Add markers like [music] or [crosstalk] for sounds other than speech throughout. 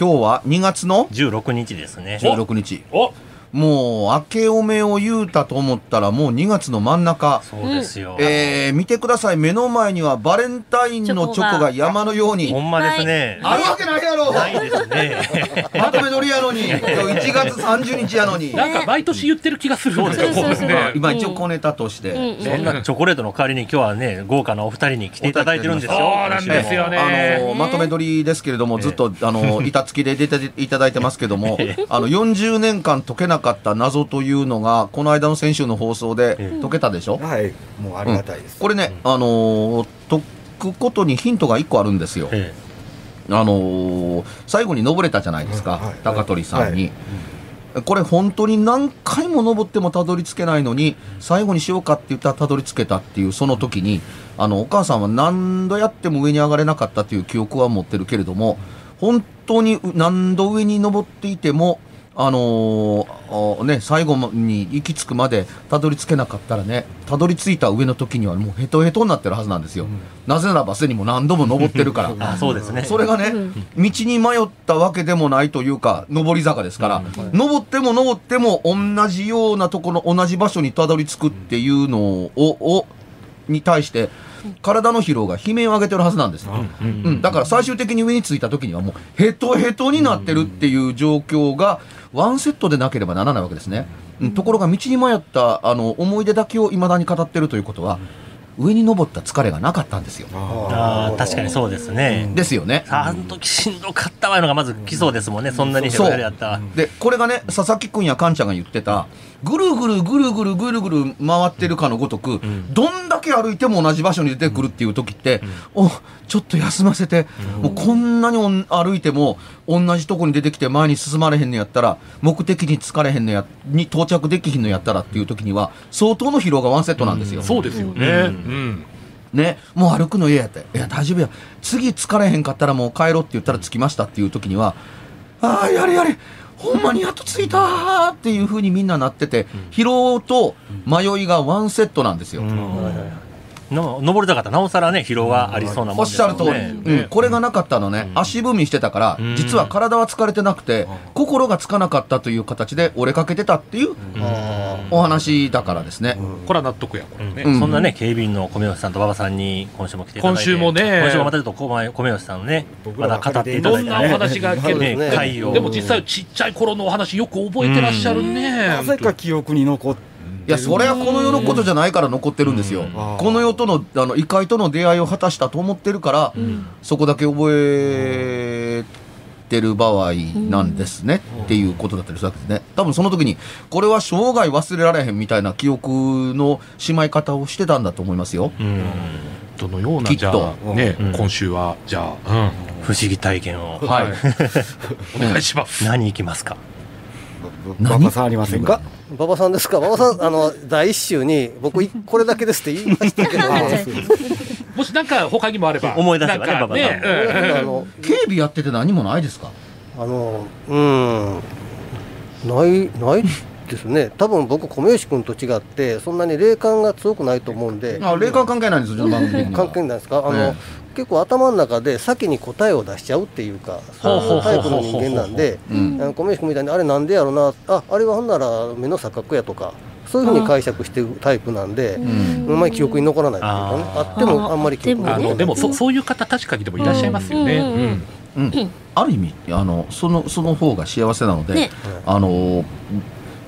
今日は2月の？16日ですね。16日おもう明けおめを言うたと思ったらもう2月の真ん中。そうですよ。えー、見てください。目の前にはバレンタインのチョコが山のように。ほんまですね。あるわけないやろ。ないですね。[laughs] まとめ撮りやのに。今日1月30日やのに。[laughs] なんか毎年言ってる気がする。んですよ、そうですこれね。今一応小ネタとして、そんなチョコレートの代わりに今日はね、豪華なお二人に来ていただいてるんですよ。そうなんですよね。あのまとめ撮りですけれども、ずっとあの板付きで出ていただいてますけども、[laughs] あの40年間解けなかった謎というのが、この間の先週の放送で解けたでしょ、はい、もうありがたいです。これね、あのー解くことにヒントが1個あるんですよ。えあのー最後に登れたじゃないですか、はい。高取さんに。はい。これ本当に何回も登ってもたどり着けないのに最後にしようかって言ったらたどり着けたっていうその時にあのお母さんは何度やっても上に上がれなかったという記憶は持ってるけれども本当に何度上に登っていてもあのーあね、最後に行き着くまでたどり着けなかったらねたどり着いた上の時にはもうヘトヘトになってるはずなんですよ、なぜならばすでにもう何度も登ってるから。あ [laughs] そうですね。それがね、道に迷ったわけでもないというか、上り坂ですから、登っても登っても同じようなところ、同じ場所にたどり着くっていうのを、をに対して、体の疲労が悲鳴を上げてるはずなんです。うん、だから最終的に上に着いた時にはもうヘトヘトになってるっていう状況がワンセットでなければならないわけですね。うん、ところが道に迷ったあの思い出だけを未だに語ってるということは、上に登った疲れがなかったんですよ。ああ、確かにそうですね。ですよね。あの時しんどかったわいうのがまず来そうですもんね。そんなにヘロヘロやったら。でこれがね佐々木君やカンちゃんが言ってたぐるぐるぐるぐるぐるぐる回ってるかのごとく、どんだけ歩いても同じ場所に出てくるっていう時って、おちょっと休ませて、もうこんなに歩いても同じとこに出てきて前に進まれへんのやったら目的に疲れへんのやに到着できひんのやったらっていう時には相当の疲労がワンセットなんですよ。そうですよね。うん。ね、もう歩くの嫌やって。いや、大丈夫や。次疲れへんかったらもう帰ろうって言ったら着きましたっていう時には、ああ、やれやれ、ほんまにやっと着いたーっていう風にみんななってて、疲労と迷いがワンセットなんですよ。の登りたかった。らなおさらね、疲労がありそうなもおんですもんっしゃる通り、ね。うん、これがなかったのね、足踏みしてたから、実は体は疲れてなくて、心がつかなかったという形で折れかけてたっていうお話だからですね。これは納得や、これね。うん。そんなね、警備員の米吉さんと馬場さんに今週も来ていただいて。今週もね。今週もまたちょっと米米吉さんのね、まだ語っていたどんだいて。ね。なお話が聞けるねね。でも実際ちっちゃい頃のお話よく覚えてらっしゃるね。なぜか記憶に残って。いや、それはこの世のことじゃないから残ってるんですよ。この世との、あの、異界との出会いを果たしたと思ってるから、そこだけ覚えてる場合なんですね、っていうことだったりするわけですね。多分その時に、これは生涯忘れられへんみたいな記憶のしまい方をしてたんだと思いますよ。うんどのような、きっとじゃあ、ね、うん今週は、じゃあ、不思議体験をうん。はい。[laughs] お願いします。何行きますか？馬場さんありませんか？馬場さんですか？馬場さん、あの、第一週に、僕、いこれだけですって言いましたけど、もしなんか他にもあれば。思い出せばね馬場さん。うん。あの、警備やってて何もないですか？あの、うん、ないないですね。多分僕米吉君と違ってそんなに霊感が強くないと思うんで。あ霊感関係ないんですよ、関係ないですか？あの、え結構頭の中で先に答えを出しちゃうっていうかそういうタイプの人間なんで米吉君みたいにあれなんでやろなああれはほんなら目の錯覚やとかそういうふうに解釈してるタイプなんでん。あんまり記憶に残らないっていうかね。ああってもあんまり記憶に。あ残らないでもそそういう方確かにでもいらっしゃいますよね。うん、ある意味あのそのその方が幸せなので、ね。あの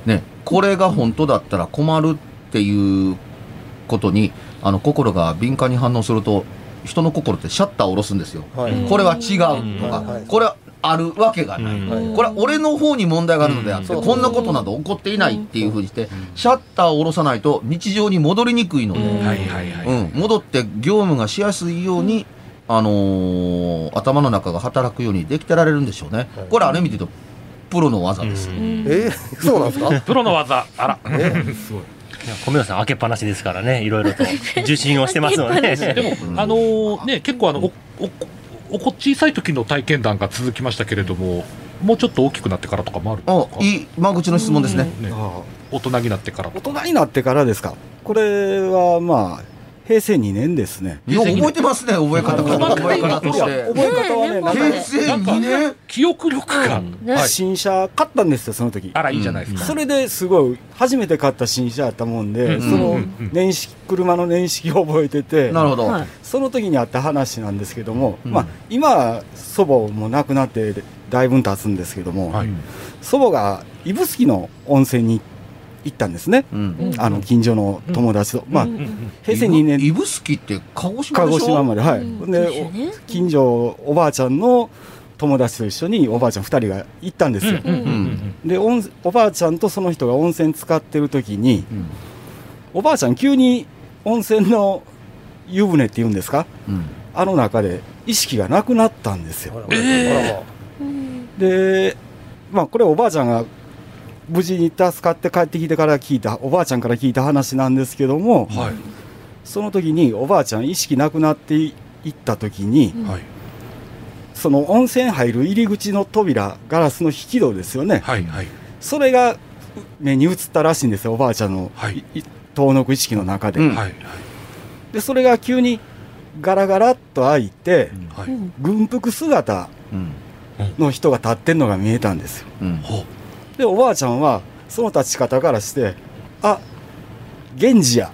ねこれが本当だったら困るっていうことにあの心が敏感に反応すると人の心ってシャッターを下ろすんですよ。はい。これは違うとか、これはあるわけがない。うん。これは俺の方に問題があるのであって、うん。こんなことなど起こっていないっていうふうにして、シャッターを下ろさないと日常に戻りにくいので、うん。はいはいはい。うん、戻って業務がしやすいように、あのー頭の中が働くようにできてられるんでしょうね。これある意味で言うと、プロの技です。うん。えーそうなんですか？[laughs] プロの技、あら。[laughs] いや米吉さん開けっぱなしですからねいろいろと [laughs] 受信をしてますので [laughs] でも、あのーね、結構あの、お、お、おこ小さい時の体験談が続きましたけれども、もうちょっと大きくなってからとかもあるんですかあ、いい、間口の質問ですね。ねあ大人になってから大。人になってからですかこれはまあ平成2年ですねいや、覚えてますね、覚え方から。覚え方として。覚え方はねなんか平成2年記憶力が。新車買ったんですよその時あら、いいじゃないですか。それですごい初めて買った新車やったもんで、うんその年式車の年式を覚えててなるほど。はいその時にあった話なんですけども、うんまあ、今は祖母も亡くなってだいぶ経つんですけども、はい。祖母が指宿の温泉に行ったんですね、うん。あの近所の友達と、まあうんうん平成2年。指宿って鹿児島鹿でしょ？児島まで、はい、うん。で近所おばあちゃんの友達と一緒におばあちゃん2人が行ったんですよ、うんうんうんでおばあちゃんとその人が温泉使ってる時にうん。おばあちゃん急に温泉の湯船っていうんですか？うん。あの中で意識がなくなったんですよ。あらあらまあうん。でまあこれおばあちゃんが無事に助かって帰ってきてから聞いたおばあちゃんから聞いた話なんですけどもはい。その時におばあちゃん意識なくなっていった時に。その温泉入る入り口の扉ガラスの引き戸ですよねはい。はい。それが目に映ったらしいんですよおばあちゃんの、はいい遠のく意識の中で、うんはい。でそれが急にガラガラっと開いて、軍服姿うん。の人が立ってんのが見えたんですようん。でおばあちゃんはその立ち方からしてあ源氏や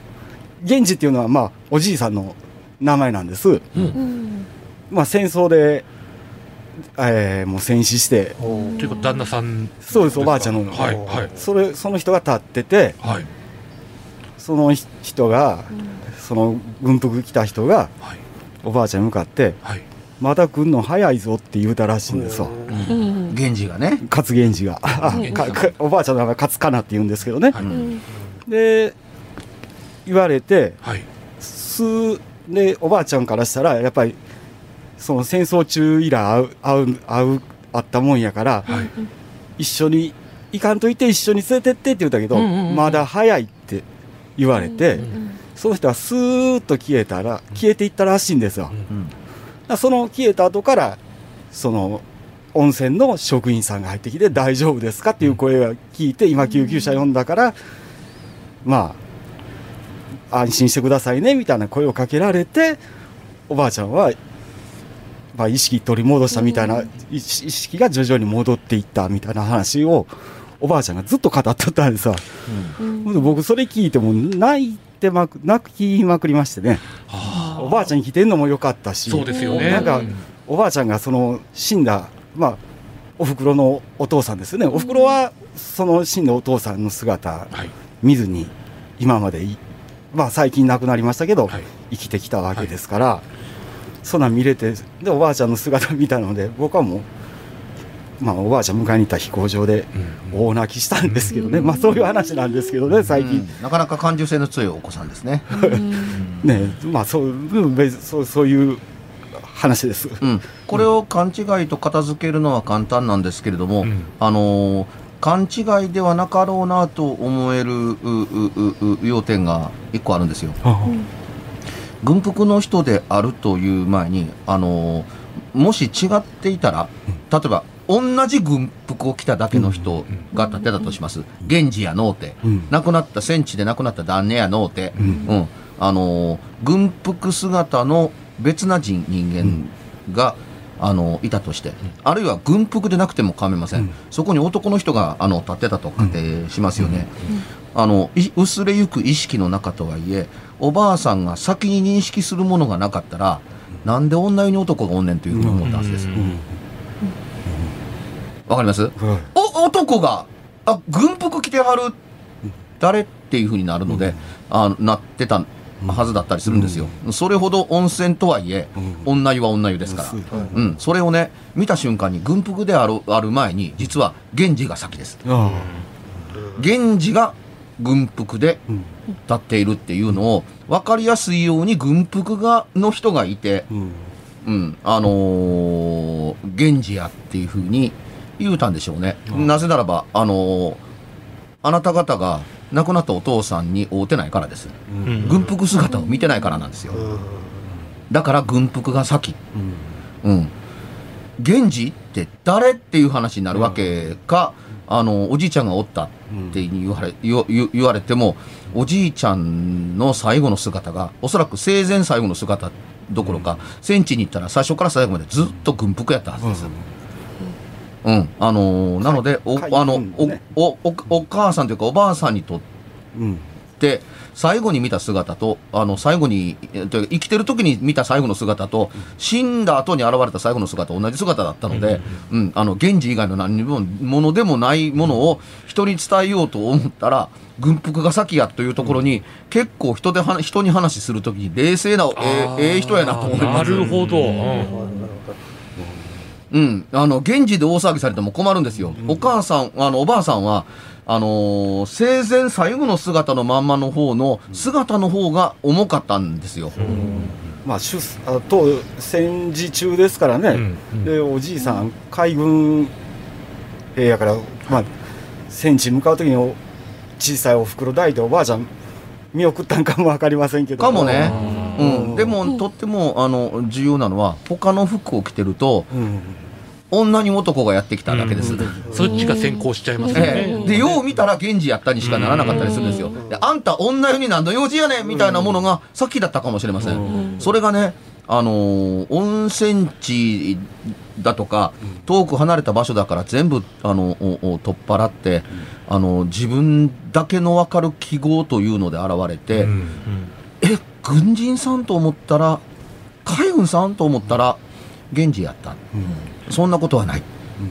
源氏っていうのはまあおじいさんの名前なんですうんまあ戦争で、えーもう戦死してということ旦那さん。そうですおばあちゃんのはい。はい。それその人が立っててはい。そのひ人がその軍服着た人がはい。おばあちゃんに向かってはい。「まだ来んの早いぞ」って言うたらしいんですわ。うん。源氏がね。勝源氏が。あかかおばあちゃんの名前勝かなって言うんですけどね、はいうん。で言われてはい。数でおばあちゃんからしたらやっぱりその戦争中以来会う会う会ったもんやから、はい。一緒に行かんといて一緒に連れてってって言ったけど、うんうんうんまだ早いって言われて、うんその人はスーッと消えたら消えていったらしいんですよ、だかうん。らその消えた後からその温泉の職員さんが入ってきて大丈夫ですかっていう声が聞いて今救急車呼んだからまあ安心してくださいねみたいな声をかけられておばあちゃんは、まあ、意識取り戻したみたいな、意識が徐々に戻っていったみたいな話をおばあちゃんがずっと語っとったんですわ、うん。僕それ聞いても泣いてまく泣きまくりましてね。はおばあちゃん生きてんのも良かったしそうですよね。なんかうんおばあちゃんがその死んだ、まあ、おふくろのお父さんですよね、おふくろはその死んだお父さんの姿はい。見ずに今までい、まあ、最近亡くなりましたけど、はい。生きてきたわけですから、そんなん見れてでおばあちゃんの姿見たので僕はもう、まあ、おばあちゃん迎えに行った飛行場でうん大泣きしたんですけどね、まあ、そういう話なんですけどね最近。うんなかなか感受性の強いお子さんですね。[laughs] ねまあそうそうそういう話です。うん、これを勘違いと片付けるのは簡単なんですけれども、うん。あのー勘違いではなかろうなと思える要点が一個あるんですよ。軍服の人であるという前に、あのーもし違っていたら、例えば同じ軍服を着ただけの人が立ってたとします。源氏やのうて、うん。亡くなった戦地で亡くなった旦那やのうて、うんあのー軍服姿の別な人人間が、あのいたとして、あるいは軍服でなくても構いません、そこに男の人があの立ってたと仮定しますよね、あのい薄れゆく意識の中とはいえおばあさんが先に認識するものがなかったら、なんで女湯に男がおんねんというふうに思ったはずです。わかります、お男があ軍服着てはる誰？っていうふうになるので、あなってたはずだったりするんですよ、それほど温泉とはいえ、女湯は女湯ですから、うん、それをね見た瞬間に軍服であるある前に実は源氏が先です。あ源氏が軍服でうん。立っているっていうのを分かりやすいように軍服がの人がいて、うん。うん、あのー源氏やっていうふうに言うたんでしょうね。なぜならば、あのーあなた方が亡くなったお父さんに会うてないからです。軍服姿を見てないからなんですよ。だから軍服が先。うん。源氏って誰っていう話になるわけか、あの、おじいちゃんがおったって言われ、言われても、おじいちゃんの最後の姿が、おそらく生前最後の姿どころか、戦地に行ったら最初から最後までずっと軍服やったはずです。うん。あのーなので、お、海あの、おお、お、お母さんというかおばあさんにとって、うん。で最後に見た姿とあの最後にえというか生きてる時に見た最後の姿と死んだ後に現れた最後の姿同じ姿だったので、うんあの源氏以外の何にもものでもないものを人に伝えようと思ったら軍服が先やというところに、結構人では人に話する時に冷静なええええ人やなと思いなます。るほど。うんうん、あの現地で大騒ぎされても困るんですよ、お母さん、あのおばあさんは、あのー生前最後の姿のまんまの方の姿の方が重かったんですよ。まあ出あ当戦時中ですからね、うん。うん。でおじいさん海軍兵やから、まあ、戦地向かう時にお小さいおふくろ抱いておばあちゃん見送ったんかも分かりませんけど。かもね、ううん。ん、でも、とってもあの重要なのは、他の服を着てると、うん。女に男がやってきただけです。そっちが先行しちゃいますよね。ええ。で、よう見たら源氏やったにしかならなかったりするんですよ。で、あんた女湯に何の用事やねんみたいなものが先だったかもしれません。それがね、あのー温泉地だとか、遠く離れた場所だから全部、あの、おお取っ払って、あの、自分だけの分かる記号というので現れて、うん。え、軍人さんと思ったら、海軍さんと思ったら、源氏やった。そんなことはない。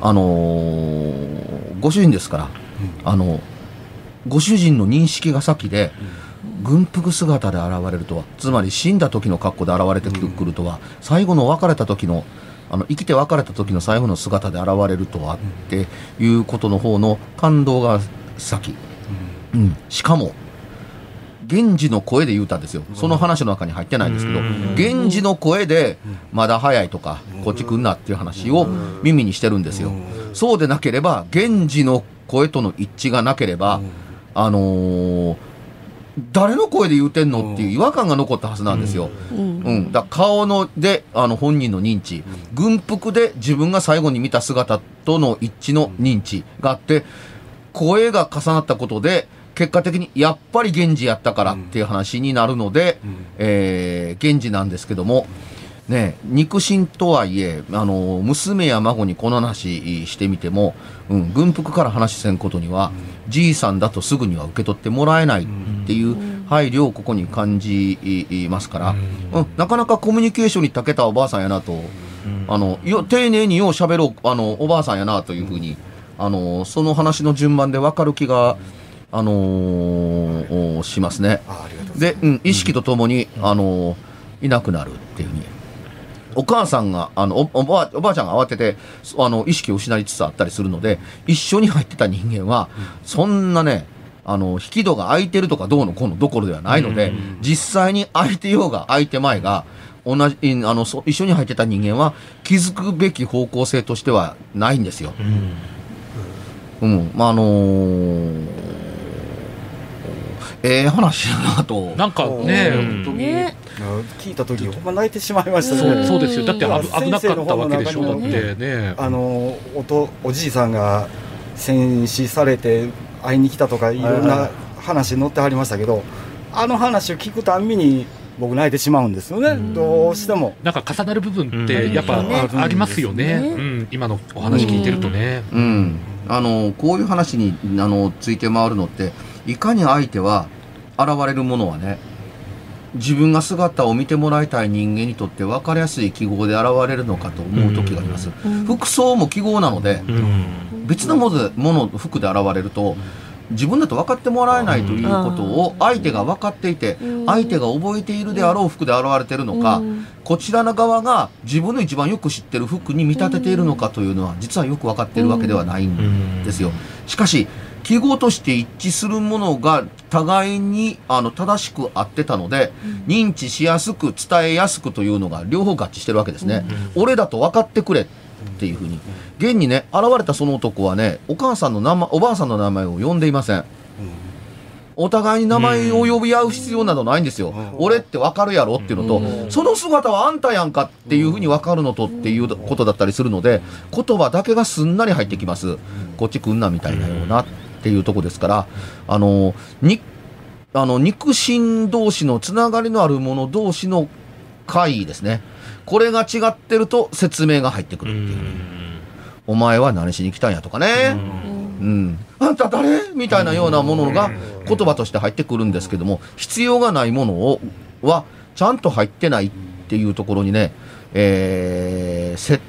あのーご主人ですから、あの、ご主人の認識が先で、軍服姿で現れるとは、つまり死んだ時の格好で現れてくるとは、最後の別れた時の、あの生きて別れた時の最後の姿で現れるとはっていうことの方の感動が先。うん、しかも、源氏の声で言うたんですよ。その話の中に入ってないんですけど、源氏の声で、まだ早いとか、こっち来んなっていう話を耳にしてるんですよ。そうでなければ、源氏の声との一致がなければ、あのー誰の声で言うてんのっていう違和感が残ったはずなんですよ。うん、だから顔のであの本人の認知、軍服で自分が最後に見た姿との一致の認知があって、声が重なったことで、結果的にやっぱり源氏やったからっていう話になるので、えー源氏なんですけども、ね、肉親とはいえ、あの、娘や孫にこの話してみても、うん、軍服から話せんことには、じいさんだとすぐには受け取ってもらえないっていう配慮をここに感じますから、うん、なかなかコミュニケーションに長けたおばあさんやなと、あの、よ、丁寧によう喋ろう、あの、おばあさんやなというふうに、あの、その話の順番で分かる気が、あのーおしますね。で、うん、意識とともに、あのいなくなるっていうふうに。お母さんが、あの、おおばあ、おばあちゃんが慌てて、そあの、意識を失いつつあったりするので、一緒に入ってた人間は、そんなね、あの、引き戸が開いてるとかどうのこうのどころではないので、実際に開いてようが開いてまいが、同じ、いあの、そ一緒に入ってた人間は、気づくべき方向性としてはないんですよ。うん。まあ、あのーええ話だなと。なんかね、うん。本当に。ね。聞いた時ほんま泣いてしまいましたそうねそうですよ。だってうん危危なかったわけでしょ。だってね。あのおとおじいさんが戦死されて会いに来たとかいろんな話載ってはりましたけどあの話を聞くたんびに僕泣いてしまうんですよね、うん。どうしても。なんか重なる部分っうん。てやっぱうん。ありますよね、ねうん、今のお話聞いてるとね、うん、あのこういう話にあのついて回るのっていかに相手は現れるものはね自分が姿を見てもらいたい人間にとって分かりやすい記号で現れるのかと思う時があります、服装も記号なのでうん。別のものの服で現れると自分だと分かってもらえないということを相手が分かっていて相手が覚えているであろう服で現れているのか、こちらの側が自分の一番よく知ってる服に見立てているのかというのは実はよく分かっているわけではないんですよ。しかし記号として一致するものが互いにあの正しく合ってたので、認知しやすく伝えやすくというのが両方合致してるわけですね。俺だと分かってくれっていうふうに。現にね、現れたその男はね、お母さんの名前、おばあさんの名前を呼んでいません。お互いに名前を呼び合う必要などないんですよ。俺って分かるやろっていうのと、その姿はあんたやんかっていうふうに分かるのとっていうことだったりするので、言葉だけがすんなり入ってきます。こっち来んなみたいなようなっていうとこですから、あの、に、あの、肉親同士のつながりのある者同士の会ですね。これが違ってると説明が入ってくるっていう。お前は何しに来たんやとかね。うん。あんた誰みたいなようなものが言葉として入ってくるんですけども、必要がないものを、は、ちゃんと入ってないっていうところにね、えー、説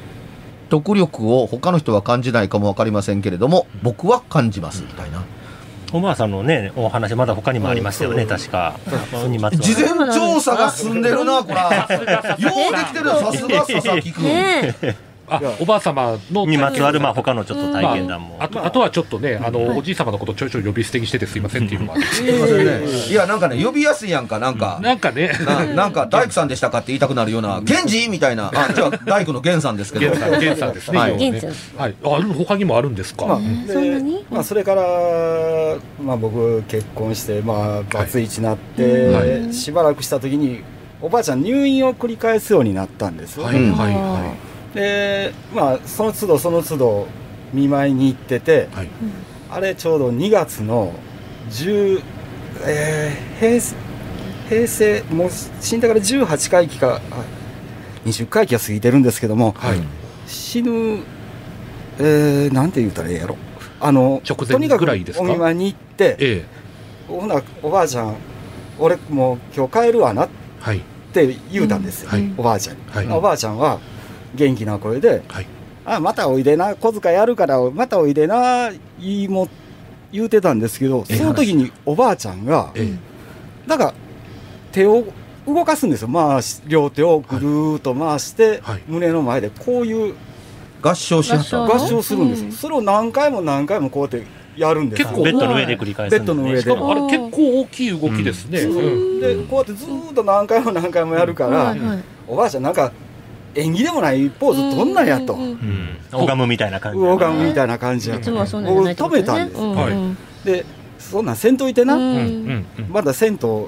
得力を他の人は感じないかもわかりませんけれども、僕は感じます、みたいな。おばあさんのねお話まだ他にもありましたよね確か事前調査が進んでるな、こら。ようできてるさすが佐々木くん。ねあおばあ様のにまつわるまあ他のちょっと体験談も、まあ、あとあとはちょっとね、あの、おじい様のことちょいちょい呼び捨てにしててすいませんっていうのもあるすいや、なんかね、呼びやすいやんか、なんか。なんかね、ななんか大工さんでしたかって言いたくなるような、源氏？みたいな、あ、じゃあ大工の源さんですけど。源さん、源さんですね。はい。ね。源はい。あ、他にもあるんですか？まあうん。でそんなに？まあ、それから、まあ、僕結婚して、まあ、バツイチになって、はしばらくした時におばあちゃん入院を繰り返すようになったんですよね、はい、はい、はでまあその都度その都度見舞いに行っててい。はい。あれちょうど2月の10、えー平成平成もう死んだから18回忌かあ20回忌は過ぎてるんですけどもはい。死ぬ、えー、なんて言うたらええやろあの直前とにかくぐらいですか？お見舞いに行ってええ。ほなおばあちゃん俺もう今日帰るわなっはい。て言うたんですよ、はいおばあちゃんに、はいおばあちゃんは元気な声ではい。「あまたおいでな小遣いあるからまたおいでな」言いも言うてたんですけどええ。その時におばあちゃんがえなんか手を動かすんですよ。回し両手をぐるーっと回して、はい。胸の前でこういう合唱しはった合合唱するんですよ、うん。それを何回も何回もこうやってやるんですよ。結構ベッドの上で繰り返すんですね。ベッドの上で。あれ結構大きい動きですね。そう。うん。でこうやってずーっと何回も何回もやるから、はいはい。おばあちゃんなんか縁起でもないポーズどんなんやと、うん拝むみたいな感じ魚がみたいな感じやと。僕止めたんです、うん。はい。うん。でそんなんせんといてな、まだ銭湯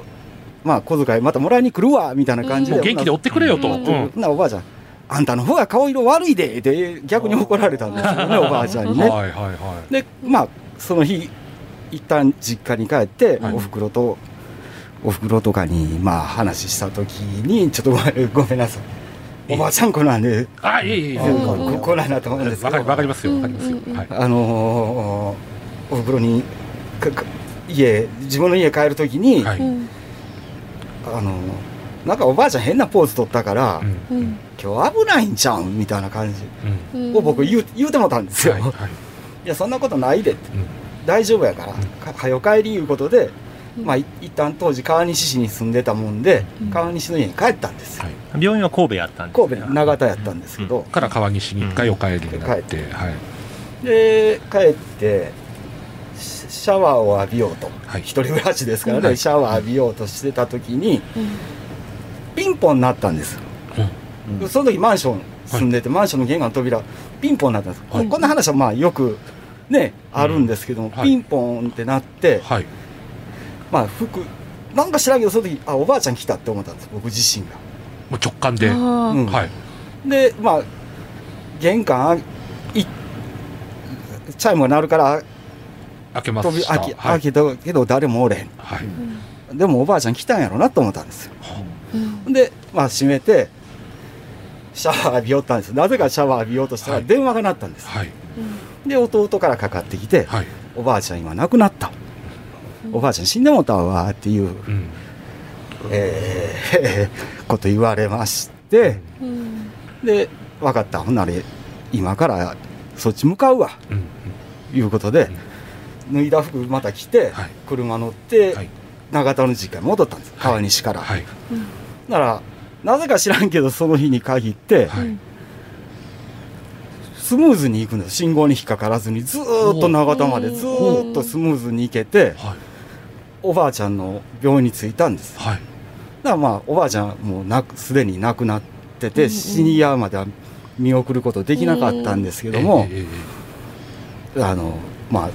まあ小遣いまたもらいに来るわみたいな感じで、元気で追ってくれよと。ならおばあちゃんあんたの方が顔色悪いでって逆に怒られたんですよね、おばあちゃんにね、はい、はい、はでまあその日一旦実家に帰って、はい。おふくろとおふくろとかにまあ話した時にちょっとごめんごめんなさいおばあちゃんこなんで、い。あ、いえいえいえ。こここないなと思うんですけどわかり、わかりますよ。わかりますようんうん。うんはい。あのーおふくろに家自分の家帰る時に、はい。うんあのーなんかおばあちゃん変なポーズ取ったから、うん。うん今日危ないんちゃうんみたいな感じうん。うんを僕言う言うてもたんですよ、はい。い、はい。やそんなことないでって、うん大丈夫やから、んか早よ帰りいうことで、うんまあい一旦当時川西市に住んでたもんで、うん。川西の家に帰ったんです。よ、はい。病院は神戸やったんですね。神戸永田やったんですけど、から川西に一回お帰りになっ帰て、はい。で帰ってシシャワーを浴びようと、はい。一人暮らしですからね、はい。シャワー浴びようとしてた時にうん。ピンポン鳴ったんです。よ、うん。その時マンション住んでて、マンションの玄関の扉ピンポン鳴ったんです、はい。こんな話はまあよくねあるんですけども、はい。ピンポンってなって、はい。まあ服なんか知らんけどその時あおばあちゃん来たって思ったんです僕自身が。もう直感で、はうん。い。でまあ玄関いチャイムが鳴るから開けま飛びした開けはい。開けたけど誰もおれへん。はい。でもおばあちゃん来たんやろなと思ったんですよ。で、まあ、閉めて、シャワー浴びよったんです。なぜかシャワー浴びようとしたらはい。電話が鳴ったんです。はい。で、弟からかかってきて、はい。おばあちゃん今亡くなった。おばあちゃん死んでもうたわっていう、うん。えー [laughs] こと言われまして、で、分かった。ほんなら、今からそっち向かうわ。うん。いうことで、脱いだ服また着て、はい。車乗って、はい。長田の実家に戻ったんです。川西から。はい。ならなぜか知らんけどその日に限って、はい。スムーズに行くんです信号に引っかからずにずーっと長田までずーっとスムーズに行けてはいおばあちゃんの病院に着いたんです。だかはいらまあおばあちゃんもうなくすでに亡くなってて、死に際までは見送ることできなかったんですけども、ええええあのまあ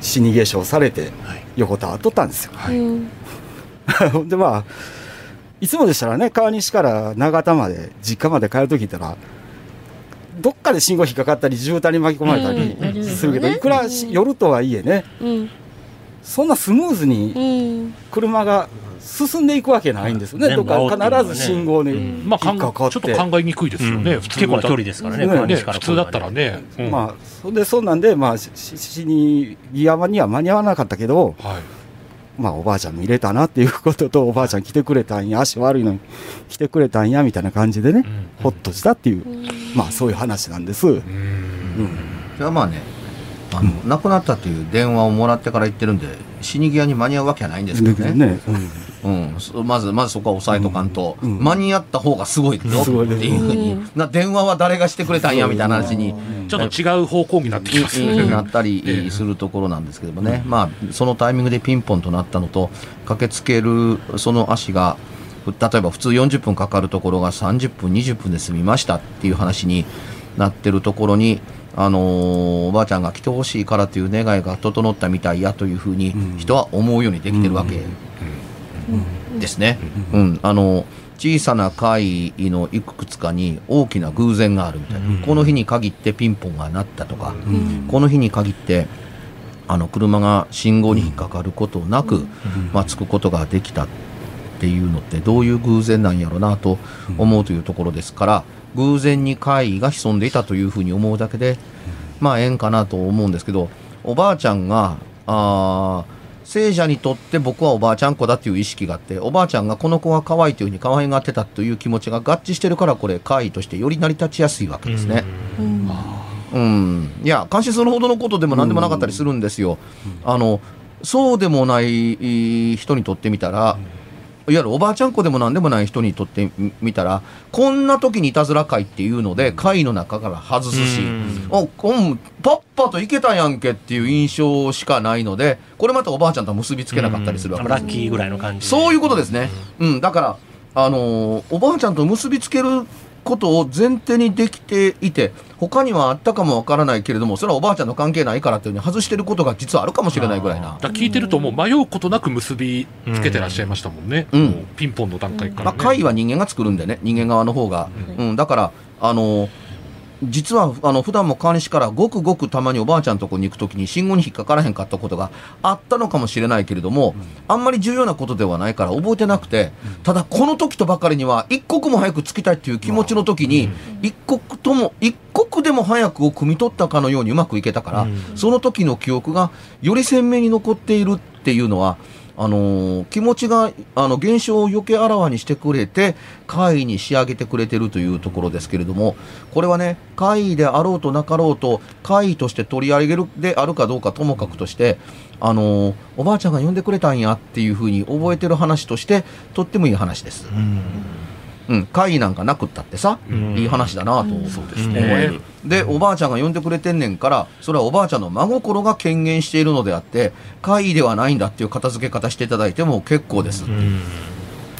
死に化粧されてはい。横たわっとったんですよ。はい。[laughs] でまあいつもでしたらね川西から長田まで実家まで帰る時ったらどっかで信号引っかかったり渋滞に巻き込まれたりするけど、いくらし夜とはいえねうんそんなスムーズにうん。車が進んでいくわけないんですよね、ね。どっか必ず信号にう引まあかんっかかって、ちょっと考えにくいですよね、うん。普通結構な距離ですからね。ね。普通だったらね、うん。まあそんでそんなんで、まあ、しし死に際には間に合わなかったけど、はい。まあ、おばあちゃん見れたなっていうこととおばあちゃん来てくれたんや足悪いのに来てくれたんやみたいな感じでね、うん。ほっとしたっていう、まあそういう話なんです。うん。じゃあまあねあの、亡くなったという電話をもらってから言ってるんで死に際に間に合うわけはないんですけどね。ね。うん、そまずまずそこは押さえとかんと、うん。間に合った方がすごいぞっていうふうに、うんな電話は誰がしてくれたんやみたいな話に、ちょっと違う方向になってきます。ね。になったりするところなんですけどもね、まあ、そのタイミングでピンポンとなったのと駆けつけるその足が例えば普通40分かかるところが30分20分で済みましたっていう話になってるところに、あのーおばあちゃんが来てほしいからという願いが整ったみたいやというふうにうん。人は思うようにできてるわけですね。うん、あの小さな会のいくつかに大きな偶然があるみたいな、うん。この日に限ってピンポンが鳴ったとか、うん。この日に限ってあの車が信号に引っかかることなく、まあ、着くことができたっていうのってどういう偶然なんやろなと思うというところですから偶然に怪異が潜んでいたというふうに思うだけでまあええんかなと思うんですけどおばあちゃんがあー聖者にとって僕はおばあちゃん子だっていう意識があっておばあちゃんがこの子が可愛いというふうに可愛がってたという気持ちが合致してるからこれ怪異としてより成り立ちやすいわけですね。うんうん、いや監視するほどのことでも何でもなかったりするんですよ。あのそうでもないえー人にとってみたら、いわゆるおばあちゃん子でも何でもない人にとってみ見たらこんな時にいたずら会っていうので会の中から外すし、うん。おこんパッパといけたやんけっていう印象しかないのでこれまたおばあちゃんとは結びつけなかったりするわけです。ラッキーぐらいの感じで。そういうことですね。うん、だから、あのーおばあちゃんと結びつけることを前提にできていて、他にはあったかもわからないけれども、それはおばあちゃんの関係ないからというふうに外してることが実はあるかもしれないぐらいな。聞いてるともう迷うことなく結びつけてらっしゃいましたもんね、うん。ピンポンの段階かまあ、らね、会は人間が作るんでね、人間側の方が。うん、だから、あのー実はあの普段も川西からごくごくたまにおばあちゃんのとこに行くときに信号に引っかからへんかったことがあったのかもしれないけれども、あんまり重要なことではないから覚えてなくて、ただこの時とばかりには一刻も早く着きたいっていう気持ちの時に、一刻とも一刻でも早くを汲み取ったかのようにうまくいけたから、うん。その時の記憶がより鮮明に残っているっていうのはあの気持ちがあの現象を余計あらわにしてくれて会議に仕上げてくれてるというところですけれどもこれはね会議であろうとなかろうと会議として取り上げるであるかどうかともかくとしてあのおばあちゃんが呼んでくれたんやっていうふうに覚えてる話としてとってもいい話です。うんうん、怪異なんかなくったってさ、うん。いい話だなと思えね。る。で、おばあちゃんが呼んでくれてんねんから、それはおばあちゃんの真心が権限しているのであって、怪異ではないんだっていう片付け方していただいても結構です。うん。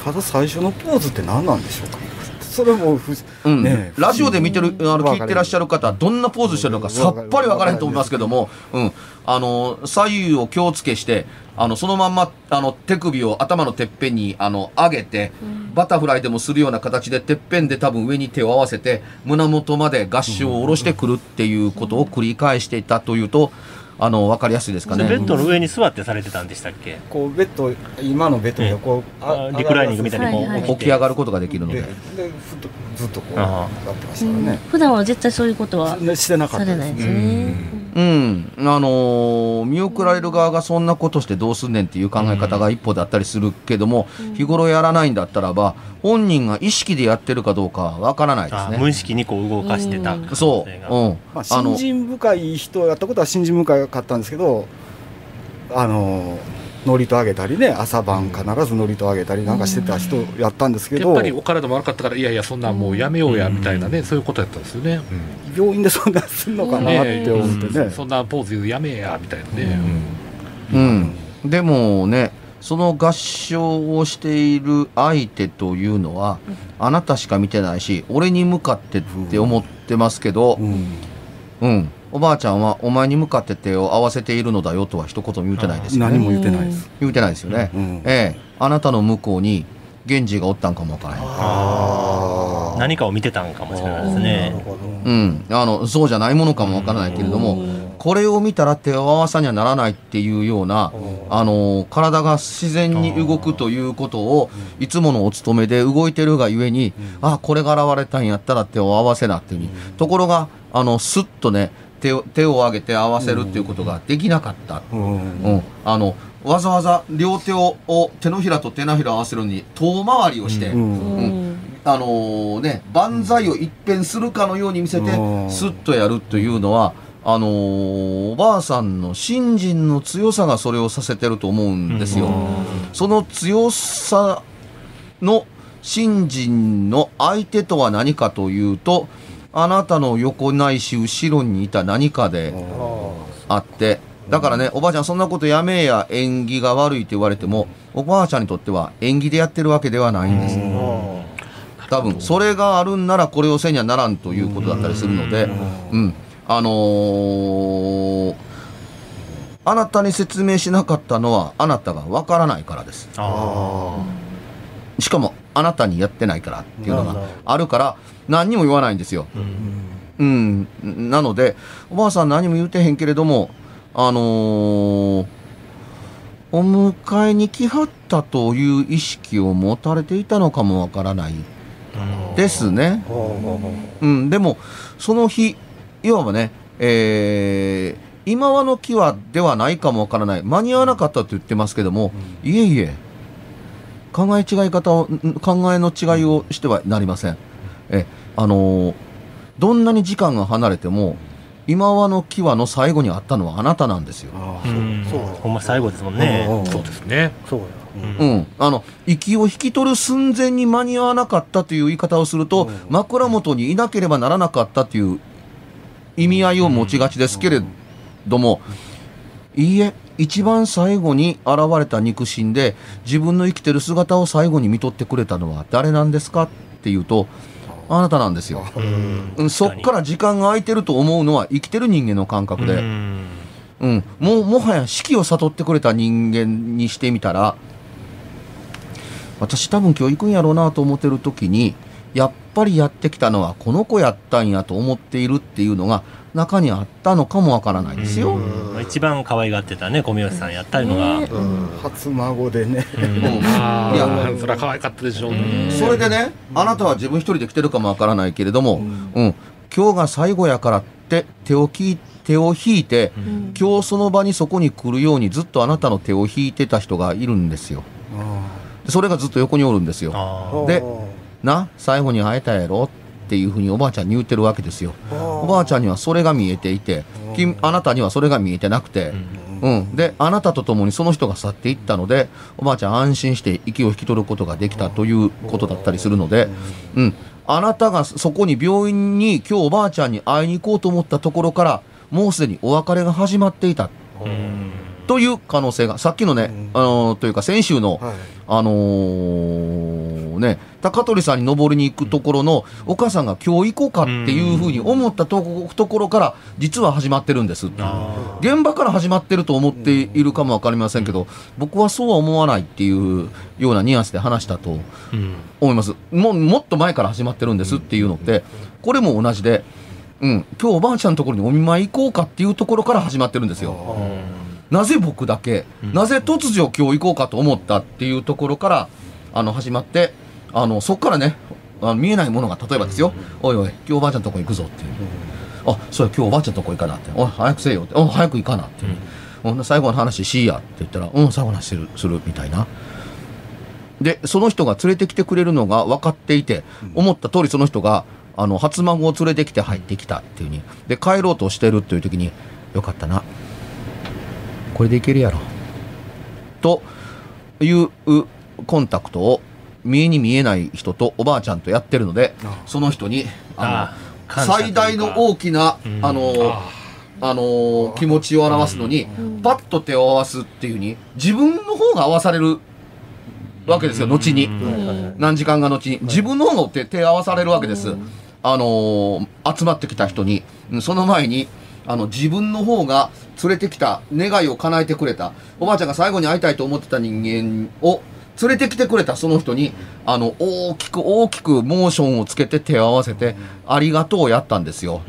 ただ最初のポーズって何なんでしょうか？それもふうん。ねラジオで見てる、あの、聞いてらっしゃる方、どんなポーズしてるのかさっぱりわからへんと思いますけども、うん。あの、左右を気をつけして、あの、そのまんま、あの、手首を頭のてっぺんに、あの、上げて、バタフライでもするような形で、てっぺんで多分上に手を合わせて、胸元まで合掌を下ろしてくるっていうことを繰り返していたというと、あの、わかりやすいですかね。ベッドの上に座ってされてたんでしたっけ？こうベッド今のベッドでこう、あリクライニングみたいにこう、はいはい。起き上がることができるので。で。でふっとずっとこうあやってましたからね、普段は絶対そういうことはねしてなかっされたです。ないですね。うん、あのー見送られる側がそんなことしてどうすんねんっていう考え方が一歩だったりするけども、日頃やらないんだったらば、本人が意識でやってるかどうかはわからないですあね。無意識にこう動かしてた。そう、うん。まあ、信心深い人やったことは信心深かったんですけどあの祝詞あげたりね朝晩必ず祝詞あげたりなんかしてた人やったんですけど、やっぱりお体も悪かったからいやいやそんなんもうやめようやみたいなね、そういうことやったんですよね。病院でそんなすんのかなって思ってね、そんなポーズやめやみたいなね。うん。でもね、その合唱をしている相手というのは、あなたしか見てないし、俺に向かってって思ってますけど、うんうん。おばあちゃんはお前に向かって手を合わせているのだよとは一言も言ってないですよね。何も言ってないです、言うてないですよね。うんええ、あなたの向こうに源氏がおったんかもわからへん。あ何かを見てたんかもしれないですね。うん、あのそうじゃないものかもわからないけれども、これを見たら手を合わさにはならないっていうような、あの体が自然に動くということを、いつものお勤めで動いてるがゆえに、あこれが現れたんやったら手を合わせなっていうふうに、ところが、あのスッとね手を、手を上げて合わせるっていうことができなかった。ーうん。うん、あのわざわざ両手をを手のひらと手のひらを合わせるのに遠回りをして、うん。うん。あのーね、万歳を一変するかのように見せてう、ん。スッとやるというのは、あのーおばあさんの信心の強さがそれをさせてると思うんですよ。その強さの信心の相手とは何かというと、あなたの横ないし後ろにいた何かであって、だからね、おばあちゃんそんなことやめえや縁起が悪いと言われても、おばあちゃんにとっては縁起でやってるわけではないんです。多分それがあるんならこれをせにはならんということだったりするので、うん、あのーあなたに説明しなかったのはあなたがわからないからです。あしかもあなたにやってないからっていうのがあるから何にも言わないんですよ。うん、なのでおばあさん何も言うてへんけれどもあのーお迎えに来はったという意識を持たれていたのかもわからないですね。うん、でも、その日、いわばね、えー今はの木はではないかもわからない。間に合わなかったと言ってますけども、いえいえ、考え違い方を、ん考えの違いをしてはなりません。え、あのーどんなに時間が離れても、今はの木はの最後にあったのはあなたなんですよ。ああ、うん。そうほんま最後ですもんね。うんそうですね。そうやうん、あの息を引き取る寸前に間に合わなかったという言い方をすると、枕元にいなければならなかったという意味合いを持ちがちですけれども、いいえ、一番最後に現れた肉親で、自分の生きてる姿を最後に見とってくれたのは誰なんですかっていうと、あなたなんですよ。うん、そっから時間が空いてると思うのは生きてる人間の感覚で。うんうん、もうもはや死期を悟ってくれた人間にしてみたら私多分今日行くんやろうなと思ってる時にやっぱりやってきたのはこの子やったんやと思っているっていうのが中にあったのかもわからないですよ。まあ一番可愛がってたね、小宮さんやったのが。ね。初孫でね、うん。あいや。あ、それは可愛かったでしょうね。それでね、あなたは自分一人で来てるかもわからないけれども、うん、今日が最後やからって手をき手を引いて、今日その場にそこに来るようにずっとあなたの手を引いてた人がいるんですよ。でそれがずっと横におるんですよ。あでな、最後に会えたやろっていうふうにおばあちゃんに言ってるわけですよ。おばあちゃんにはそれが見えていて、君あなたにはそれが見えてなくて、うん。で、あなたと共にその人が去っていったので、おばあちゃん安心して息を引き取ることができたということだったりするので、うん。あなたがそこに病院に今日おばあちゃんに会いに行こうと思ったところから、もうすでにお別れが始まっていた。という可能性が、さっきのね、あのーというか先週の、はい。あのーね、高取さんに登りに行くところのお母さんが今日行こうかっていうふうに思ったとこところから実は始まってるんです。現場から始まってると思っているかも分かりませんけど僕はそうは思わないっていうようなニュアンスで話したと思います。もうもっと前から始まってるんですっていうのってこれも同じで、うん、今日おばあちゃんのところにお見舞い行こうかっていうところから始まってるんですよ。なぜ僕だけ、なぜ突如今日行こうかと思ったっていうところからあの始まってあのそこからねあの見えないものが例えばですよ、おいおい今日おばあちゃんのとこ行くぞっていう、あそうや今日おばあちゃんのとこ行かなって。おい早くせえよって。お早く行かなって。いう、ほんで最後の話しいやって言ったらうん最後の話するするみたいな。でその人が連れてきてくれるのが分かっていて、思った通りその人があの初孫を連れてきて入ってきたっていうに。で帰ろうとしてるっていう時によかったなこれでいけるやろ。というコンタクトを見えに見えない人とおばあちゃんとやってるのでその人にあの最大の大きなあのあの気持ちを表すのにパッと手を合わすっていうふうに自分の方が合わされるわけですよ後に。何時間か後に。自分の方の手手合わされるわけです。あのー集まってきた人に。うんその前にあの自分の方が連れてきた願いを叶えてくれたおばあちゃんが最後に会いたいと思ってた人間を連れてきてくれたその人にあの大きく大きくモーションをつけて手を合わせてありがとうをやったんですよ。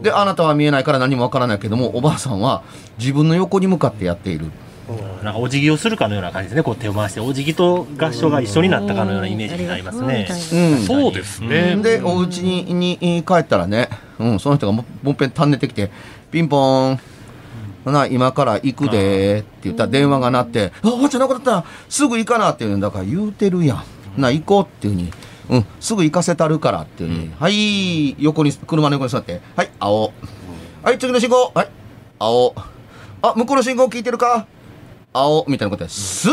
であなたは見えないから何もわからないけどもおばあさんは自分の横に向かってやっている。なんかお辞儀をするかのような感じですねこう手を回してお辞儀と合唱が一緒になったかのようなイメージになりますね。うんそうですね。で、お家にに帰ったらね、うん、その人がももっぺん単ねてきて、ピンポーン、ほな、今から行くでって言ったら電話が鳴って、あ、おばあちゃんなくなった。らすぐ行かなって言うんだから言うてるやん。な、行こうっていうふうに、うん、すぐ行かせたるからっていうふうに、はい、横に、車の横に座って、はい、青。はい、次の信号、はい、青。あ、向こうの信号聞いてるか。青。みたいなことで、スー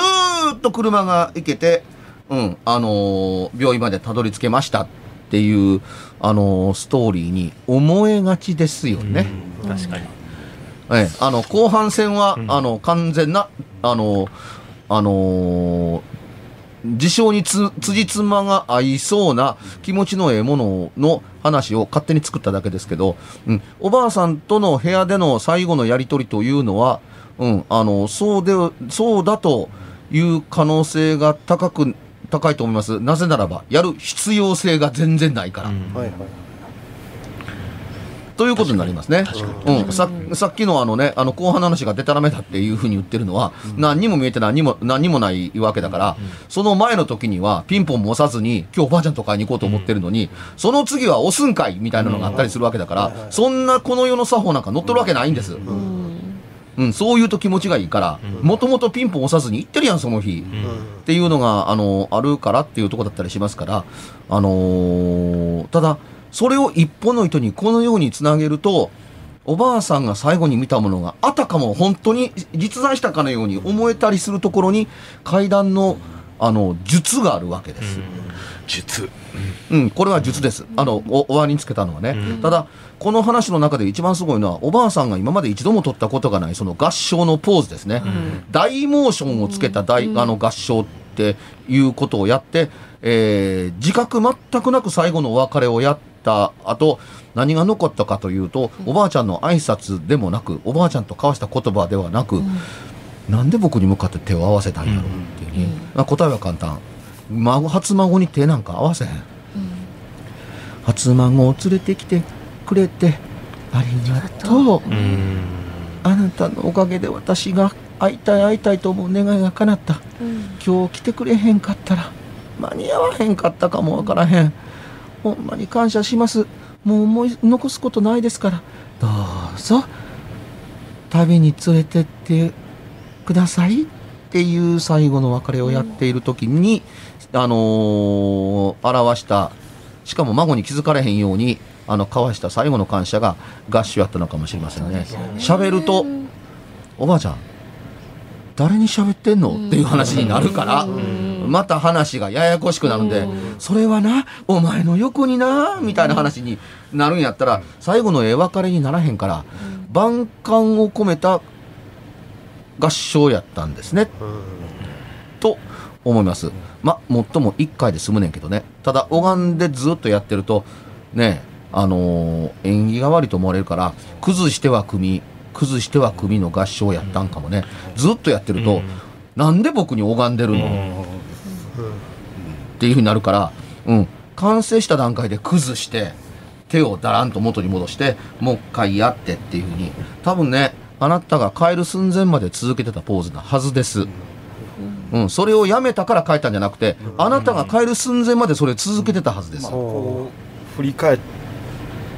ッと車が行けて、うん、あのー病院までたどり着けましたっていう、あのーストーリーに思えがちですよね。確かに。ええ、あの、後半戦は、あの、完全な、あの、あのー事象につ、辻褄が合いそうな気持ちのええものの話を勝手に作っただけですけど、うん、おばあさんとの部屋での最後のやりとりというのは、うん、あの、そうで、そうだという可能性が高く、高いと思います。なぜならば、やる必要性が全然ないから。はいはいということになりますね。うん、ささっきのあのね、あの後半の話がデタラメだっていうふうに言ってるのは、何にも見えて何にも、何にもないわけだから、その前の時にはピンポンも押さずに、今日おばあちゃんとかに行こうと思ってるのに、その次は押すんかいみたいなのがあったりするわけだから、そんなこの世の作法なんか乗っとるわけないんです。うん、そういうと気持ちがいいから、もともとピンポン押さずに行ってるやん、その日。っていうのが、あの、あるからっていうところだったりしますから、あのーただ、それを一本の糸にこのようにつなげると、おばあさんが最後に見たものがあたかも本当に実在したかのように思えたりするところに階段のあの術があるわけです。術。うん、これは術です。あの、お、お椀につけたのはね。ただ、この話の中で一番すごいのは、おばあさんが今まで一度も取ったことがない、その合唱のポーズですね。大モーションをつけた大、あの合唱っていうことをやって、えー自覚全くなく最後のお別れをやった。後、何が残ったかというと、おばあちゃんの挨拶でもなく、おばあちゃんと交わした言葉ではなく、なんで僕に向かって手を合わせたんやろうっていうね、まあ答えは簡単。孫初孫に手なんか合わせへん、初孫を連れてきてくれてありがとう。あなたのおかげで私が会いたい会いたいと思う願いが叶った、今日来てくれへんかったら間に合わへんかったかもわからへんほんまに感謝します。もう思い残すことないですから。どうぞ。旅に連れてってくださいっていう最後の別れをやっている時に、あのー表したしかも孫に気づかれへんようにあの交わした最後の感謝が合唱やったのかもしれませんね。喋ると「おばあちゃん誰に喋ってんの?」っていう話になるからまた話がややこしくなるんでそれはなお前の横になみたいな話になるんやったら最後のええ別れにならへんから万感を込めた合唱やったんですね。と思います。まもっとも1回で済むねんけどね。ただ拝んでずっとやってるとねあのー縁起が悪いと思われるから崩しては組崩しては組の合唱やったんかもね。ずっとやってると、なんで僕に拝んでるの、っていうふうになるから、うん、完成した段階で崩して手をだらんと元に戻してもう一回やってっていうふうに。多分ねあなたが変える寸前まで続けてたポーズなはずです。うん、それをやめたから変えたんじゃなくて、あなたが変える寸前までそれ続けてたはずです。振り返っ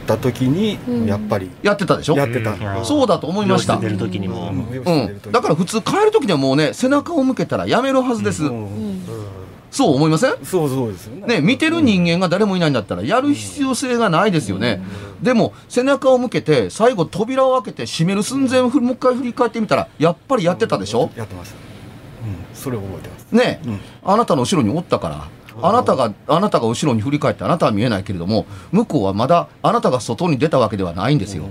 た時にやっぱりやってたでしょ？やってた、うん。そうだと思いました。る時にも、うん、だから普通変える時にはもうね背中を向けたらやめるはずです、うんそう思いません？そうそうですよね。ね、見てる人間が誰もいないんだったらやる必要性がないですよね、でも背中を向けて最後扉を開けて閉める寸前をふもう一回振り返ってみたらやっぱりやってたでしょ、やってました、うん、それ覚えてます。ね、うん。あなたの後ろにおったからあなたがあなたが後ろに振り返ってあなたは見えないけれども向こうはまだあなたが外に出たわけではないんですよ、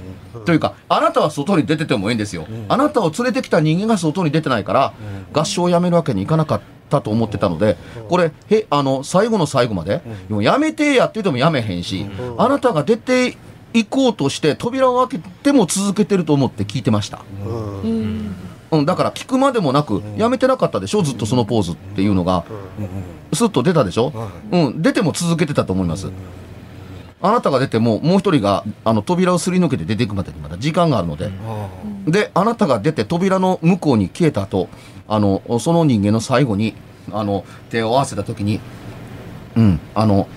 というかあなたは外に出ててもいいんですよ、あなたを連れてきた人間が外に出てないから、合唱をやめるわけにいかなかったと思ってたのでこれへあの最後の最後まで、もうやめてやって言ってもやめへんし、あなたが出て行こうとして扉を開けても続けてると思って聞いてました。うん、だから聞くまでもなく、やめてなかったでしょ、ずっとそのポーズっていうのが、スッと出たでしょ、うん、出ても続けてたと思います。あなたが出ても、もう一人があの扉をすり抜けて出ていくまでにまだ時間があるので、で、あなたが出て扉の向こうに消えた後、あの、その人間の最後に、あの、手を合わせた時に、うん、あの、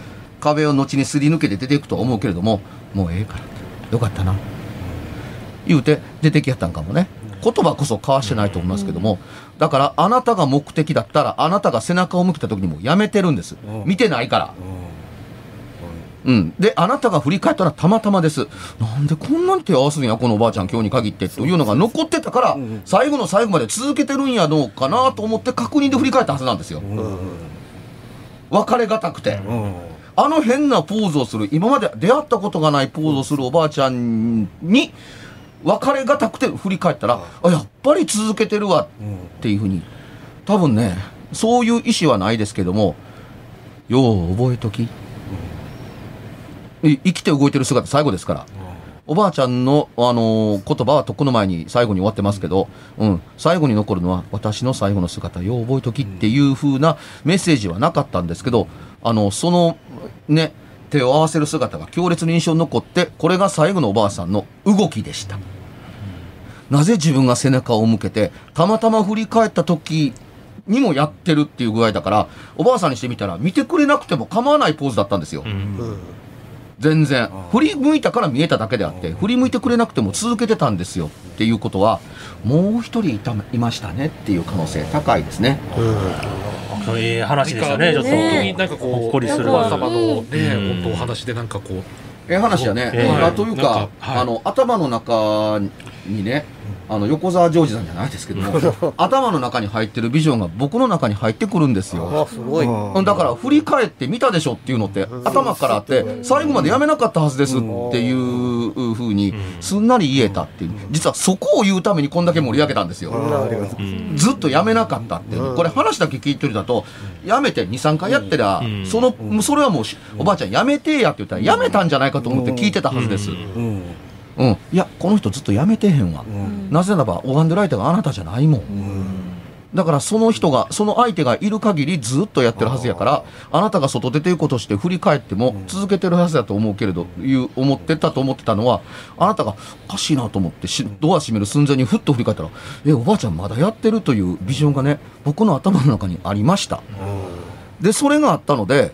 壁を後にすり抜けて出ていくと思うけれども、もうええから、よかったな。言うて出てきやったんかもね。言葉こそ交わしてないと思いますけども、だからあなたが目的だったら、あなたが背中を向けた時にもうやめてるんです。見てないから。うん。で、あなたが振り返ったらたまたまです。なんでこんなに手を合わすんや、このおばあちゃん今日に限ってというのが残ってたから、最後の最後まで続けてるんやどうかなと思って確認で振り返ったはずなんですよ。別れがたくて。あの変なポーズをする、今まで出会ったことがないポーズをするおばあちゃんに、別れがたくて振り返ったら、あ、やっぱり続けてるわっていうふうに、多分ね、そういう意思はないですけども、よう覚えとき。い生きて動いてる姿最後ですから。おばあちゃんの、あのー言葉はとっくの前に最後に終わってますけど、うん、最後に残るのは私の最後の姿、よう覚えときっていう風なメッセージはなかったんですけど、あの、その、ね、手を合わせる姿が強烈に印象に残って、これが最後のおばあさんの動きでした。なぜ自分が背中を向けて、たまたま振り返った時にもやってるっていう具合だから、おばあさんにしてみたら、見てくれなくても構わないポーズだったんですよ。全然。振り向いたから見えただけであって、振り向いてくれなくても続けてたんですよ。っていうことは、もう一人いたいましたねっていう可能性高いですね。そういう話ですよねちょっと。本当になんかこう、ほっこりする。おばあ様のね、うん。本当お話でなんかこう、ええ話やね。ええあというか、はい。あの、頭の中にね、あの、横澤ジョージさんじゃないですけども、[laughs] 頭の中に入ってるビジョンが僕の中に入ってくるんですよ。あすごい、うんだから振り返って見たでしょっていうのって頭からあって最後までやめなかったはずですっていうふうにすんなり言えたっていう。実はそこを言うためにこんだけ盛り上げたんですよ。ずっとやめなかったっていう。これ話だけ聞いてるだとやめて23回やってりゃん。そのそれはもうしおばあちゃんやめてやって言ったらやめたんじゃないかと思って聞いてたはずですうん。うんいやこの人ずっとやめてへんわ。なぜならば拝んでる相手があなたじゃないもん。だからその人が、その相手がいる限りずっとやってるはずやから、あなたが外出ていくことして振り返っても続けてるはずだと思うけれど、いう、思ってたと思ってたのは、あなたがおかしいなと思ってし、ドア閉める寸前にふっと振り返ったら、え、おばあちゃんまだやってるというビジョンがね、僕の頭の中にありました。で、それがあったので、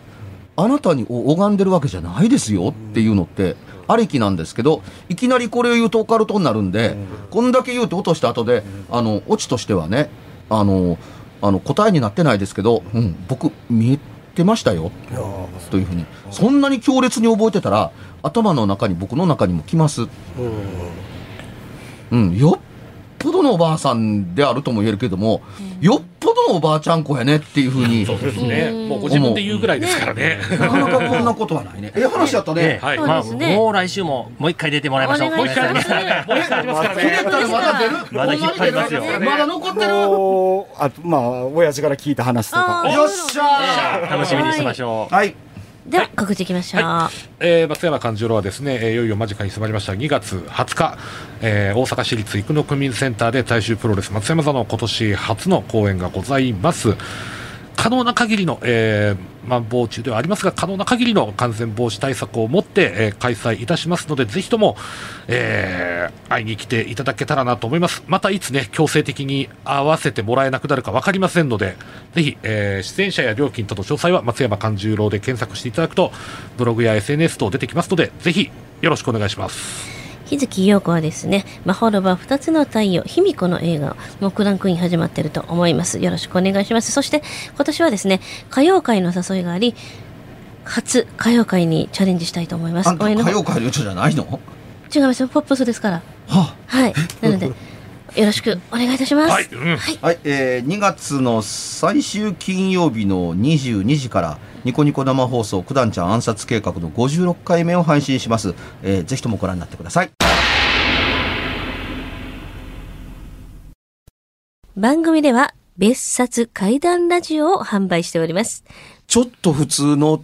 あなたに拝んでるわけじゃないですよっていうのって、ありきなんですけど、いきなりこれを言うとオカルトになるんで、こんだけ言うと落とした後で、あの、オチとしてはね、あの、あの答えになってないですけど、うん、僕見えてましたよというふうに。そんなに強烈に覚えてたら頭の中に僕の中にも来ます、うん、よっぽどのおばあさんであるとも言えるけども、よっぽどのおばあちゃん子やねっていうふうに、そうですね。もうご自分で言うぐらいですからね。なかなかこんなことはないね。ええ話やったね。はい。もう来週ももう一回出てもらいましょう。お願いしますごめんなさいねもう一回ありますからひねまだ出るまだ引っ張りますよまだ残ってる？あまあ親父から聞いた話とかよっしゃ楽しみにしましょう。ーはい。では告知いきましょう、えー松山勘十郎はですね、えーいよいよ間近に迫りました。2月20日、えー大阪市立生野区民センターで大衆プロレス松山座の今年初の公演がございます。可能な限りの、えー、まん防中ではありますが、可能な限りの感染防止対策を持って、えー開催いたしますので、ぜひとも、えー会いに来ていただけたらなと思います。またいつね、強制的に会わせてもらえなくなるか分かりませんので、ぜひ、えー出演者や料金等の詳細は松山勘十郎で検索していただくと、ブログや SNS 等出てきますので、ぜひよろしくお願いします。日月陽子はですね、魔法ロバ二つの太陽、卑弥呼の映画、もうクランクイン始まってると思います。よろしくお願いします。そして、今年はですね、歌謡界の誘いがあり、初歌謡界にチャレンジしたいと思います。歌謡界の人じゃないの？違いますよ、ポップスですから。ははい。なので、よろしくお願いいたします。はい、うん。はい、えー、2月の最終金曜日の22時からニコニコ生放送九段ちゃん暗殺計画の56回目を配信します、えー、ぜひともご覧になってください番組では、別冊怪談ラジオを販売しております。ちょっと普通の